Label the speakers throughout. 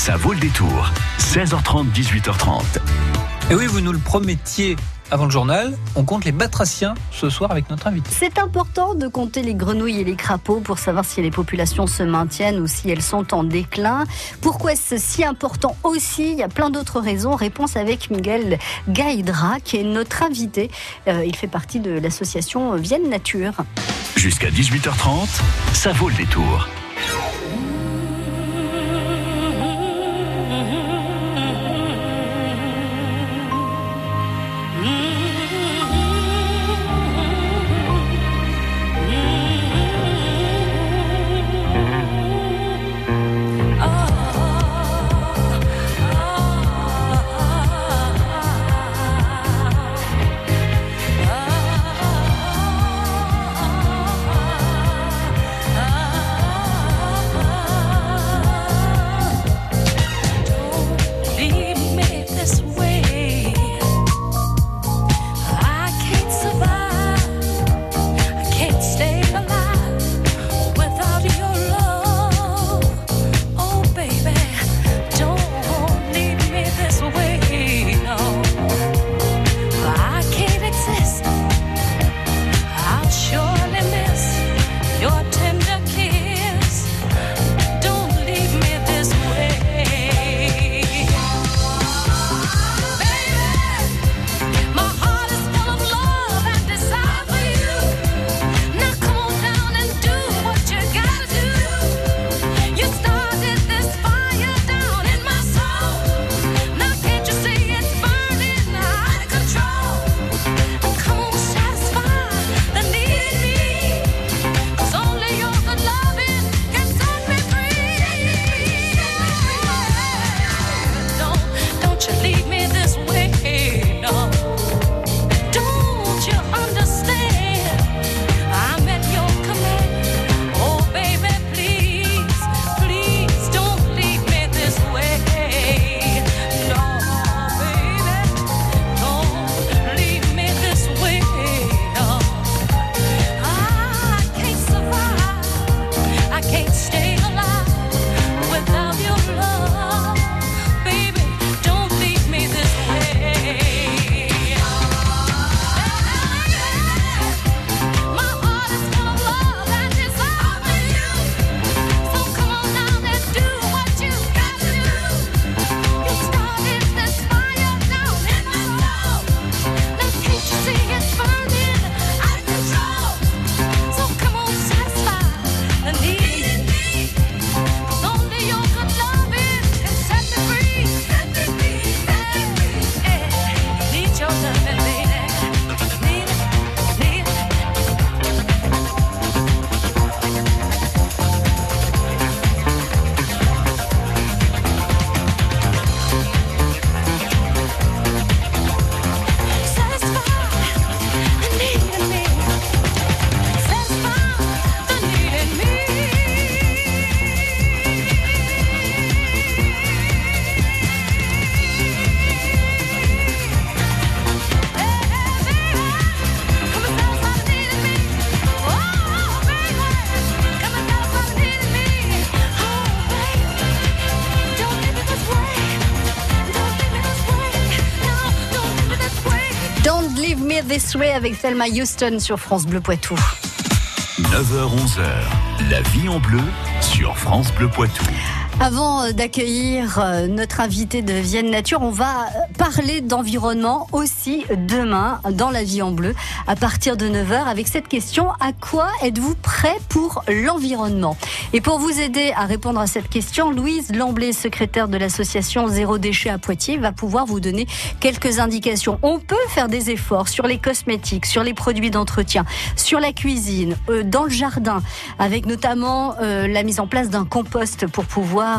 Speaker 1: Ça vaut le détour. 16h30, 18h30.
Speaker 2: Et oui, vous nous le promettiez avant le journal, on compte les batraciens ce soir avec notre invité.
Speaker 3: C'est important de compter les grenouilles et les crapauds pour savoir si les populations se maintiennent ou si elles sont en déclin. Pourquoi est-ce si important aussi? Il y a plein d'autres raisons. Réponse avec Miguel Gaïdra, qui est notre invité. Euh, il fait partie de l'association Vienne Nature.
Speaker 1: Jusqu'à 18h30, ça vaut le détour.
Speaker 3: This Way avec Thelma Houston sur France Bleu Poitou.
Speaker 1: 9h-11h, la vie en bleu sur France Bleu Poitou.
Speaker 3: Avant euh, d'accueillir euh, notre invité de Vienne Nature, on va parler d'environnement aussi demain dans la vie en bleu à partir de 9h avec cette question à quoi êtes-vous prêt pour l'environnement? Et pour vous aider à répondre à cette question, Louise Lamblé, secrétaire de l'association Zéro déchet à Poitiers, va pouvoir vous donner quelques indications. On peut faire des efforts sur les cosmétiques, sur les produits d'entretien, sur la cuisine, euh, dans le jardin, avec notamment la mise en place d'un compost pour pouvoir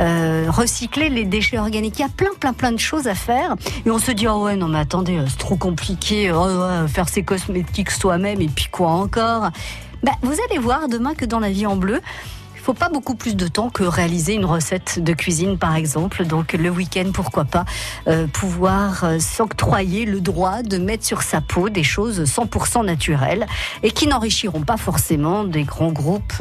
Speaker 3: euh, recycler les déchets organiques. Il y a plein, plein, plein de choses à faire. Et on se dit, oh ouais, non, mais attendez, euh, c'est trop compliqué, oh faire ses cosmétiques soi-même, et puis quoi encore? Bah, Vous allez voir demain que dans la vie en bleu, il faut pas beaucoup plus de temps que réaliser une recette de cuisine, par exemple. Donc le week-end, pourquoi pas euh, pouvoir s'octroyer le droit de mettre sur sa peau des choses 100% naturelles et qui n'enrichiront pas forcément des grands groupes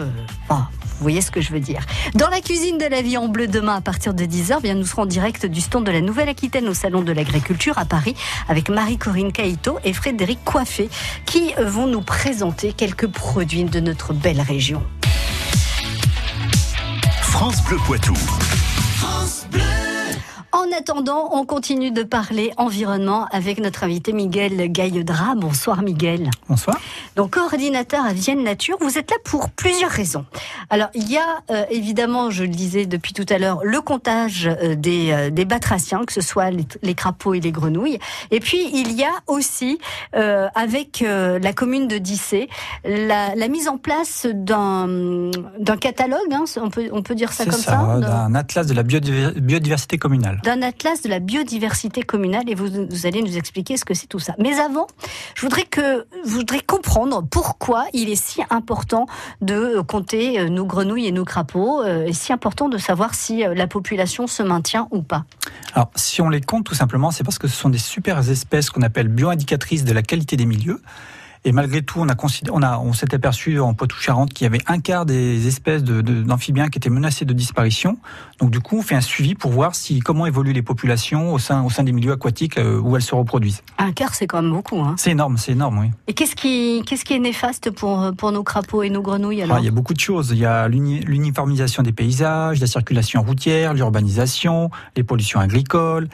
Speaker 3: voyez ce que je veux dire. Dans la cuisine de la vie en bleu demain à partir de 10h, bien nous serons en direct du stand de la Nouvelle-Aquitaine au salon de l'agriculture à Paris avec Marie-Corinne Caïto et Frédéric Coiffé qui vont nous présenter quelques produits de notre belle région.
Speaker 1: France Bleu Poitou.
Speaker 3: En attendant, on continue de parler environnement avec notre invité Miguel Gailledra. Bonsoir Miguel.
Speaker 2: Bonsoir.
Speaker 3: Donc coordinateur à Vienne Nature, vous êtes là pour plusieurs raisons. Alors il y a euh, évidemment, je le disais depuis tout à l'heure, le comptage euh, des, euh, des batraciens, que ce soit les, crapauds et les grenouilles. Et puis il y a aussi avec la commune de Dissé la, la, mise en place d'un d'un catalogue, hein, on peut on peut dire ça comme ça,
Speaker 2: d'un atlas de la biodiversité communale
Speaker 3: d'un atlas de la biodiversité communale et vous, allez nous expliquer ce que c'est tout ça. Mais avant, je voudrais que je voudrais comprendre pourquoi il est si important de compter euh, nos grenouilles et nos crapauds euh, et si important de savoir si euh, la population se maintient ou pas.
Speaker 2: Alors, si on les compte tout simplement, c'est parce que ce sont des super espèces qu'on appelle bioindicatrices de la qualité des milieux. Et malgré tout, on a on a, on s'est aperçu en Poitou-Charentes qu'il y avait un quart des espèces d'amphibiens de, qui étaient menacées de disparition. Donc du coup, on fait un suivi pour voir si comment évoluent les populations au sein, au sein des milieux aquatiques euh, où elles se reproduisent.
Speaker 3: Un quart, c'est quand même beaucoup. Hein.
Speaker 2: C'est énorme, c'est énorme, oui.
Speaker 3: Et qu'est-ce qui, qu'est-ce qui est néfaste pour, pour nos crapauds et nos grenouilles alors?
Speaker 2: Ah, Il y a beaucoup de choses. Il y a l'uniformisation des paysages, la circulation routière, l'urbanisation, les pollutions agricoles.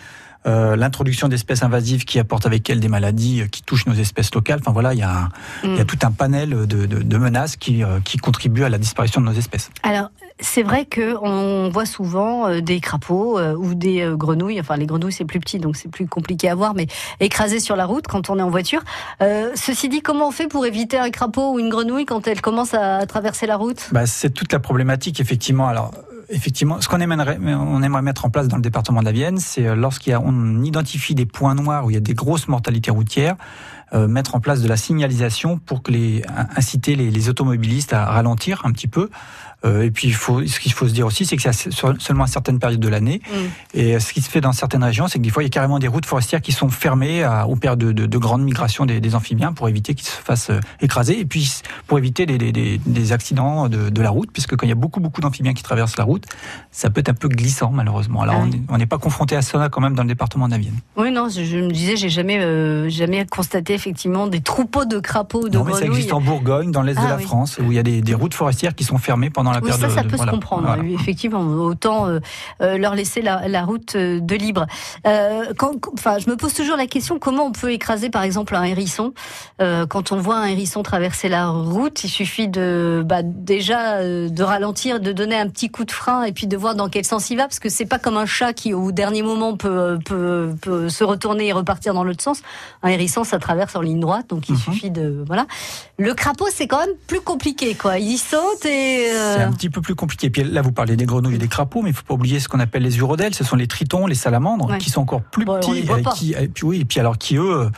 Speaker 2: Euh, l'introduction d'espèces invasives qui apportent avec elles des maladies euh, qui touchent nos espèces locales. Enfin voilà, il y a, il y a mm. tout un panel de, de, de menaces qui, euh, qui contribuent à la disparition de nos espèces.
Speaker 3: Alors, c'est vrai que on voit souvent des crapauds ou des grenouilles. Enfin, les grenouilles c'est plus petit, donc c'est plus compliqué à voir, mais écrasées sur la route quand on est en voiture. Euh, ceci dit, comment on fait pour éviter un crapaud ou une grenouille quand elle commence à traverser la route?
Speaker 2: Bah, C'est toute la problématique, effectivement. Alors, effectivement, ce qu'on aimerait, mettre en place dans le département de la Vienne, c'est euh, lorsqu'on identifie des points noirs où il y a des grosses mortalités routières, mettre en place de la signalisation pour que les inciter les, les automobilistes à ralentir un petit peu. Euh, et puis il faut, ce qu'il faut se dire aussi, c'est que c'est seulement à certaines périodes de l'année. Mm. Et ce qui se fait dans certaines régions, c'est que des fois il y a carrément des routes forestières qui sont fermées à, aux périodes de, de, de grandes migrations des, des, amphibiens pour éviter qu'ils se fassent euh, écraser et puis pour éviter des, des, des accidents de, de, la route, puisque quand il y a beaucoup beaucoup d'amphibiens qui traversent la route, ça peut être un peu glissant malheureusement. Alors ah on n'est pas confronté à ça quand même dans le département de la Vienne.
Speaker 3: Oui non, je, me disais, j'ai jamais jamais constaté effectivement des troupeaux de crapauds de
Speaker 2: non, mais ça existe en Bourgogne, dans l'est de ah la France, où il y a des, des, routes forestières qui sont fermées pendant la
Speaker 3: oui,
Speaker 2: période.
Speaker 3: Ça, ça peut se comprendre. Effectivement, autant euh, euh, leur laisser la, la, route euh, de libre. Euh, quand, enfin, je me pose toujours la question comment on peut écraser, par exemple, un hérisson? Euh, quand on voit un hérisson traverser la route, il suffit de bah, déjà de ralentir, de donner un petit coup de frein et puis de voir dans quel sens il va, parce que c'est pas comme un chat qui, au dernier moment, peut, peut, peut se retourner et repartir dans l'autre sens. Un hérisson, ça traverse en ligne droite donc il mhm. suffit de voilà. Le crapaud, c'est quand même plus compliqué, quoi. Il saute et
Speaker 2: euh, c'est un petit peu plus compliqué. Puis là, vous parlez des grenouilles et des crapauds, mais il faut pas oublier ce qu'on appelle les urodèles. Ce sont les tritons, les salamandres, qui sont encore plus petits, et qui, et puis oui, et puis alors qui eux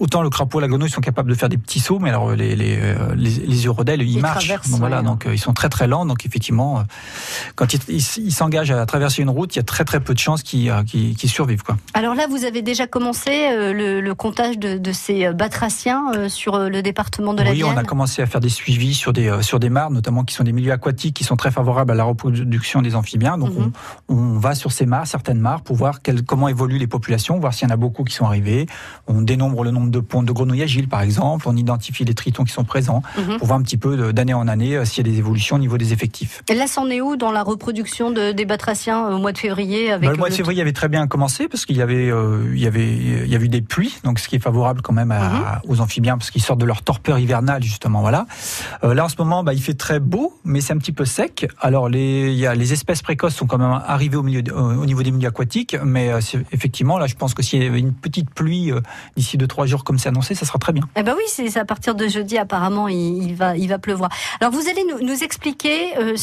Speaker 2: Autant le crapaud et la grenouille sont capables de faire des petits sauts, mais alors les, les, euh, les, les urodèles, ils, marchent. Donc, voilà, donc euh, ils sont très très lents. Donc effectivement, euh, quand ils s'engagent à traverser une route, il y a très très peu de chances qu'ils qu'ils survivent. Quoi.
Speaker 3: Alors là, vous avez déjà commencé le, le comptage de, de, ces batraciens sur le département de la Vienne
Speaker 2: Oui, on a commencé à faire des suivis sur des, sur des mares, notamment qui sont des milieux aquatiques qui sont très favorables à la reproduction des amphibiens. Donc mhm. on, on, va sur ces mares, certaines mares, pour voir quel, comment évoluent les populations, voir s'il y en a beaucoup qui sont arrivés. On dénombre le nombre de ponts de grenouilles agiles, par exemple. On identifie les tritons qui sont présents mhm. pour voir un petit peu d'année en année euh, s'il y a des évolutions au niveau des effectifs.
Speaker 3: Et là, c'en est où dans la reproduction de, des batraciens euh, au mois de février avec
Speaker 2: bah, Le mois de février avait très bien commencé parce qu'il y avait, euh, il y avait, il y avait eu des pluies, donc ce qui est favorable quand même à, mhm. aux amphibiens parce qu'ils sortent de leur torpeur hivernale justement. Voilà. là, en ce moment, bah, il fait très beau, mais c'est un petit peu sec. Alors les, il y a les espèces précoces sont quand même arrivées au, milieu, au niveau des milieux aquatiques, mais effectivement, là, je pense que s'il y avait une petite pluie d'ici deux trois jours comme c'est annoncé, ça sera très bien.
Speaker 3: Eh ben oui, c'est à partir de jeudi apparemment il, va il va pleuvoir. Alors vous allez nous, nous expliquer euh,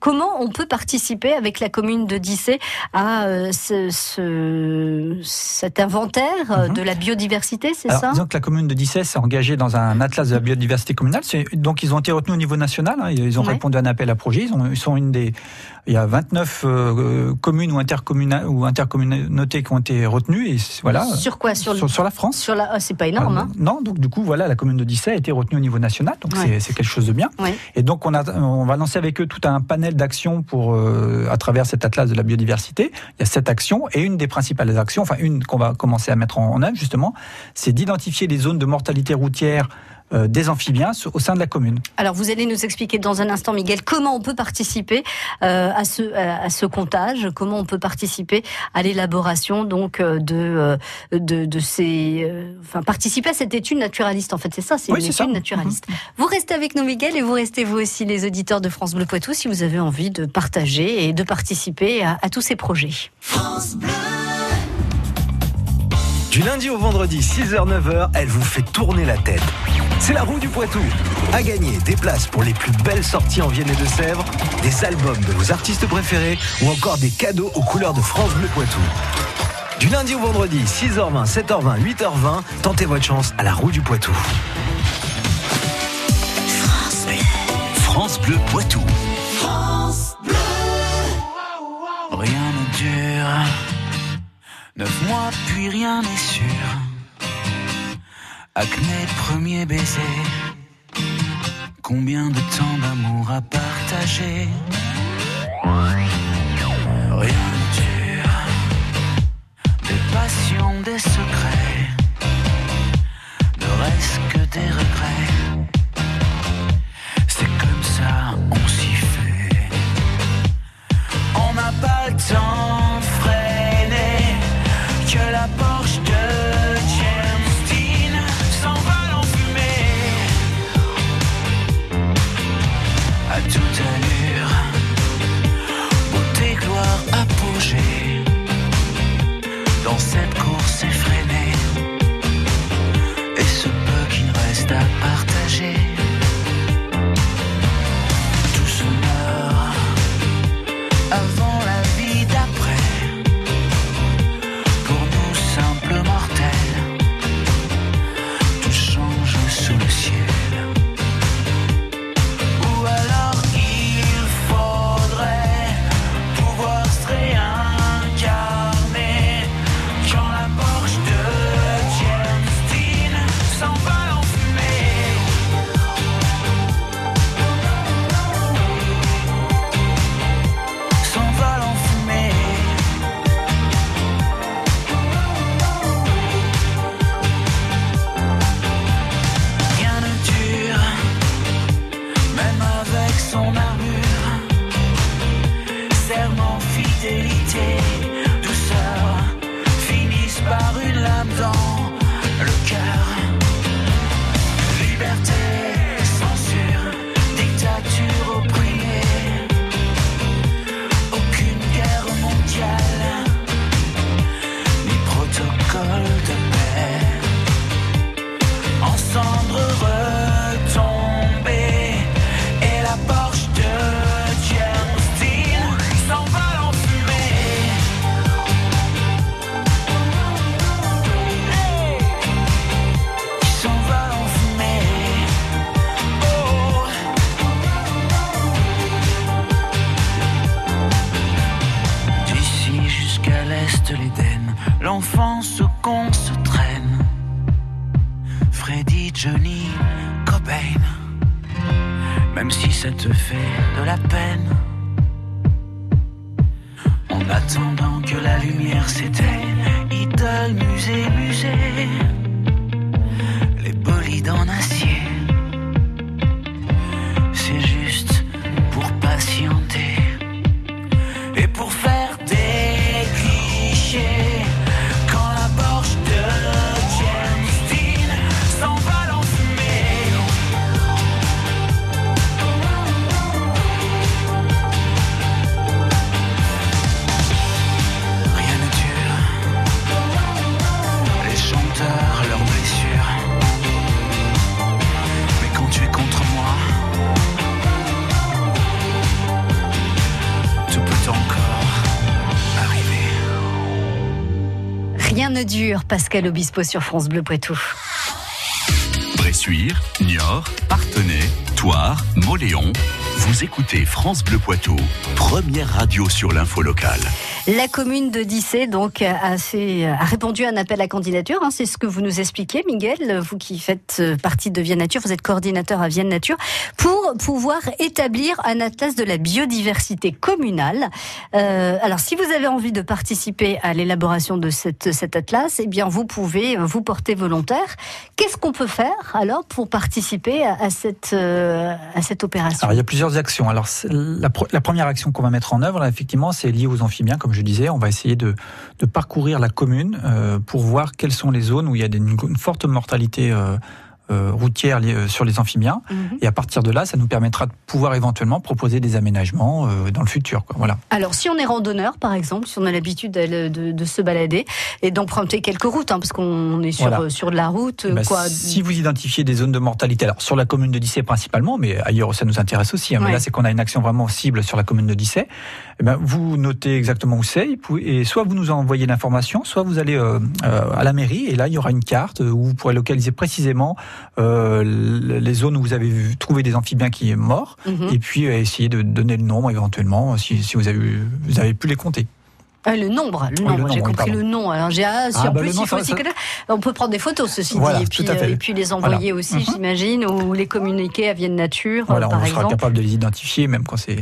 Speaker 3: comment on peut participer avec la commune de Dissé à euh, ce, ce, cet inventaire euh, mhm. de la biodiversité, c'est ça?
Speaker 2: Donc la commune de Dissès s'est engagée dans un atlas de la biodiversité communale. Donc ils ont été retenus au niveau national. Hein. ils ont répondu à un appel à projet. Ils, sont une des. Il y a 29 euh, communes ou, ou intercommunautés qui ont été retenues. Et voilà.
Speaker 3: Sur quoi? Sur,
Speaker 2: sur, la France.
Speaker 3: Sur la. Oh, c'est pas énorme. hein.
Speaker 2: Non. Donc du coup voilà, la commune de Dissès a été retenue au niveau national. Donc c'est quelque chose de bien. Et donc on a on va lancer avec eux tout un panel d'actions pour euh, à travers cet atlas de la biodiversité. Il y a sept actions et une des principales actions, enfin une qu'on va commencer à mettre en œuvre justement, c'est d'identifier les zones de mortalité routière des amphibiens au sein de la commune.
Speaker 3: Alors vous allez nous expliquer dans un instant, Miguel, comment on peut participer euh, à ce à ce comptage, comment on peut participer à l'élaboration donc euh, de, de, de ces, enfin participer à cette étude naturaliste. En fait, c'est ça, c'est une étude naturaliste. Mhm. Vous restez avec nous, Miguel, et vous restez vous aussi les auditeurs de France Bleu Poitou si vous avez envie de partager et de participer à, à tous ces projets. France Bleu.
Speaker 4: Du lundi au vendredi, 6h-9h, elle vous fait tourner la tête. C'est la roue du Poitou. À gagner des places pour les plus belles sorties en Vienne et de Sèvres, des albums de vos artistes préférés ou encore des cadeaux aux couleurs de France Bleu Poitou. Du lundi au vendredi, 6h20, 7h20, 8h20, tentez votre chance à la roue du Poitou.
Speaker 1: France Bleu, France Bleu Poitou. France Bleu.
Speaker 5: Rien ne dure Neuf mois, puis rien n'est sûr. Acné, premier baiser. Combien de temps d'amour à partager? Rien ne dure. Des passions, des secrets.
Speaker 3: Pascal Obispo sur France Bleu Poitou.
Speaker 1: Bressuire, Niort, Partenay, Toire, Moléon. Vous écoutez France Bleu Poitou, première radio sur l'info locale.
Speaker 3: La commune de Dissé donc a, répondu à un appel à candidature. Hein, c'est ce que vous nous expliquez, Miguel, vous qui faites partie de Vienne Nature, vous êtes coordinateur à Vienne Nature, pour pouvoir établir un atlas de la biodiversité communale. Euh, alors, si vous avez envie de participer à l'élaboration de cet atlas, eh bien, vous pouvez vous porter volontaire. Qu'est-ce qu'on peut faire alors pour participer à, cette, euh, cette opération?
Speaker 2: Alors, il y a plusieurs actions. Alors, la, première action qu'on va mettre en œuvre, effectivement, c'est lié aux amphibiens, je disais. On va essayer de, parcourir la commune euh, pour voir quelles sont les zones où il y a une, forte mortalité euh, routière euh, sur les amphibiens. Mhm. Et à partir de là, ça nous permettra de pouvoir éventuellement proposer des aménagements euh, dans le futur. Quoi. Voilà.
Speaker 3: Alors, si on est randonneur, par exemple, si on a l'habitude de, de, se balader et d'emprunter quelques routes, hein, parce qu'on est sur, sur de la route.
Speaker 2: Bah,
Speaker 3: quoi.
Speaker 2: Si vous identifiez des zones de mortalité, alors sur la commune de Dissay principalement, mais ailleurs ça nous intéresse aussi. Hein, Mais là, c'est qu'on a une action vraiment cible sur la commune de Dissay. Eh ben, vous notez exactement où c'est, et soit vous nous envoyez l'information, soit vous allez euh, à la mairie, et là, il y aura une carte où vous pourrez localiser précisément euh, les zones où vous avez vu, trouvé des amphibiens qui est morts, mhm. et puis euh, essayer de donner le nombre éventuellement si, si vous avez vous avez pu les compter.
Speaker 3: Ah, le nombre, le nombre, j'ai compris le nom. Alors j'ai ah, ah bah plus, il faut aussi on peut prendre des photos ceci dit et puis, euh, et puis les envoyer aussi, mhm. j'imagine, ou les communiquer à Vienne Nature.
Speaker 2: Voilà,
Speaker 3: par
Speaker 2: on
Speaker 3: exemple.
Speaker 2: sera capable de les identifier même quand c'est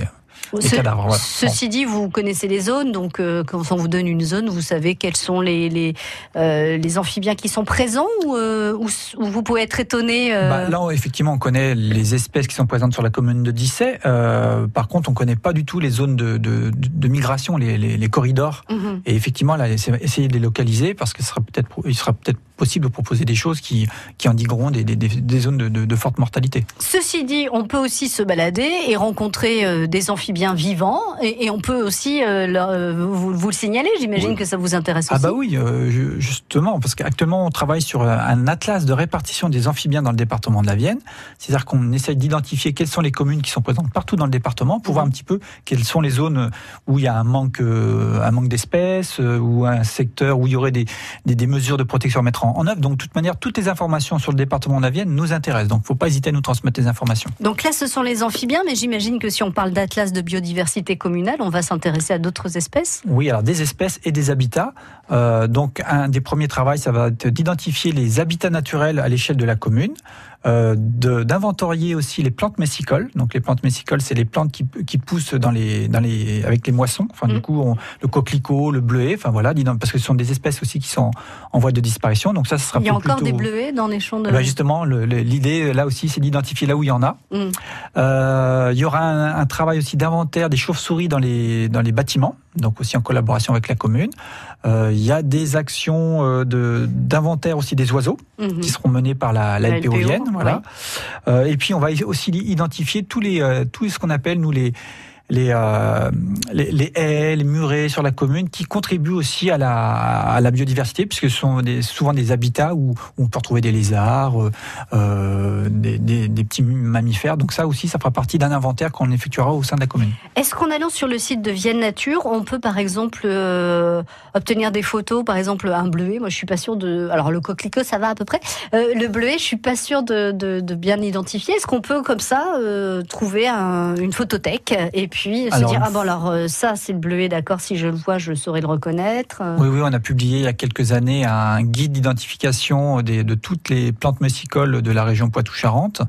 Speaker 3: Ceci dit, vous connaissez les zones, donc euh, quand on vous donne une zone, vous savez quels sont les, les, euh, les amphibiens qui sont présents ou, euh, vous pouvez être étonné
Speaker 2: bah, Là, effectivement, on connaît les espèces qui sont présentes sur la commune de Dissay. par contre, on ne connaît pas du tout les zones de, de, de migration, les, les, corridors. Mhm. Et effectivement, là, essayer de les localiser parce qu'il sera peut-être il sera peut-être possible de proposer des choses qui, qui indigueront des, des, des zones de, de, forte mortalité.
Speaker 3: Ceci dit, on peut aussi se balader et rencontrer des amphibiens bien vivant et, on peut aussi euh, euh, vous, le signaler. J'imagine que ça vous intéresse aussi.
Speaker 2: Ah bah oui, euh, justement, parce qu'actuellement on travaille sur un atlas de répartition des amphibiens dans le département de la Vienne. C'est-à-dire qu'on essaye d'identifier quelles sont les communes qui sont présentes partout dans le département pour voir un petit peu quelles sont les zones où il y a un manque, un manque d'espèces ou un secteur où il y aurait des, des, mesures de protection à mettre en, œuvre. Donc de toute manière, toutes les informations sur le département de la Vienne nous intéressent. Donc il ne faut pas hésiter à nous transmettre les informations.
Speaker 3: Donc là, ce sont les amphibiens, mais j'imagine que si on parle d'atlas de biodiversité communale, on va s'intéresser à d'autres espèces
Speaker 2: Oui, alors des espèces et des habitats. Euh, donc un des premiers travaux, ça va être d'identifier les habitats naturels à l'échelle de la commune. Euh, d'inventorier aussi les plantes messicoles. Donc les plantes messicoles, c'est les plantes qui, qui, poussent dans les, dans les, avec les moissons. Enfin, du mm. coup, le coquelicot, le bleuet, enfin voilà, parce que ce sont des espèces aussi qui sont en voie de disparition. Donc ça, ce sera
Speaker 3: Il y a encore des bleuets dans les champs de.
Speaker 2: Ben justement, l'idée là aussi, c'est d'identifier là où il y en a. Mm. Euh, il y aura un, un travail aussi d'inventaire des chauves-souris dans les, dans les bâtiments donc aussi en collaboration avec la commune. Euh, il y a des actions euh, d'inventaire aussi des oiseaux mhm. qui seront menées par la, la, LPO, voilà. Euh, et puis on va aussi identifier tous les tout ce qu'on appelle nous les euh, les, les, haies, les murets sur la commune qui contribuent aussi à la, à la biodiversité puisque ce sont souvent des habitats où, on peut retrouver des lézards, euh, euh, des, des, petits mammifères. Donc ça aussi, ça fera partie d'un inventaire qu'on effectuera au sein de la commune.
Speaker 3: Est-ce qu'en allant sur le site de Vienne Nature, on peut par exemple obtenir des photos, par exemple un bleuet? Moi, je suis pas sûre de. Alors le coquelicot, ça va à peu près. Le bleuet, je suis pas sûre de, de, bien identifier. Est-ce qu'on peut comme ça trouver un, une photothèque et puis se dire ah bon alors euh, ça c'est le bleuet d'accord si je le vois je saurais le reconnaître.
Speaker 2: Oui oui on a publié il y a quelques années un guide d'identification de toutes les plantes messicoles de la région Poitou-Charentes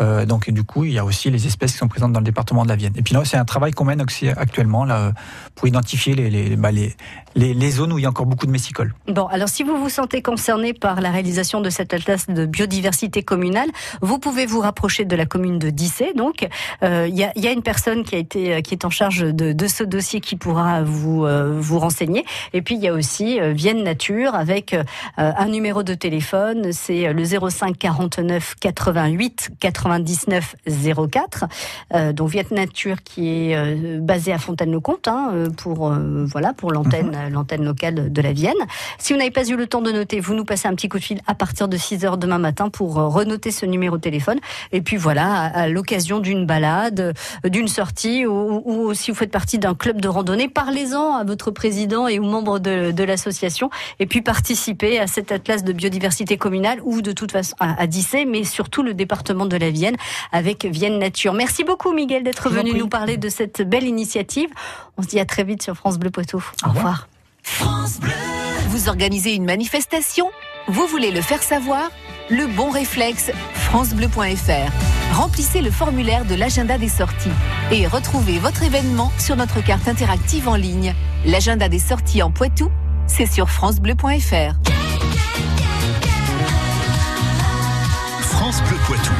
Speaker 2: euh, donc du coup, il y a aussi les espèces qui sont présentes dans le département de la Vienne. Et puis là, c'est un travail qu'on mène actuellement là, pour identifier les, les, bah, les, les, zones où il y a encore beaucoup de messicoles.
Speaker 3: Bon, alors si vous vous sentez concerné par la réalisation de cet atlas de biodiversité communale, vous pouvez vous rapprocher de la commune de Dissé. Donc, euh, il y, a, y, a, une personne qui a été qui est en charge de, de ce dossier qui pourra vous euh, vous renseigner. Et puis il y a aussi Vienne Nature avec un numéro de téléphone, c'est le 05 49 88 80 99 04. Euh, donc Viet Nature qui est euh, basée à Fontaine-le-Comte hein, euh, pour euh, voilà pour l'antenne
Speaker 2: Mhm.
Speaker 3: L'antenne locale de la Vienne. Si vous n'avez pas eu le temps de noter, vous nous passez un petit coup de fil à partir de 6 heures demain matin pour euh, renoter ce numéro de téléphone. Et puis voilà, à, l'occasion d'une balade, euh, d'une sortie ou, ou si vous faites partie d'un club de randonnée, parlez-en à votre président et aux membres de, de l'association et puis participez à cet atlas de biodiversité communale ou de toute façon à, à Dissé, mais surtout le département de la Vienne avec Vienne Nature. Merci beaucoup Miguel d'être venu nous parler de cette belle initiative. On se dit à très vite sur France Bleu Poitou. Au revoir.
Speaker 6: Vous organisez une manifestation Vous voulez le faire savoir Le bon réflexe, francebleu.fr. Remplissez le formulaire de l'agenda des sorties et retrouvez votre événement sur notre carte interactive en ligne. L'agenda des sorties en Poitou, c'est sur francebleu.fr.
Speaker 1: France Bleu Poitou.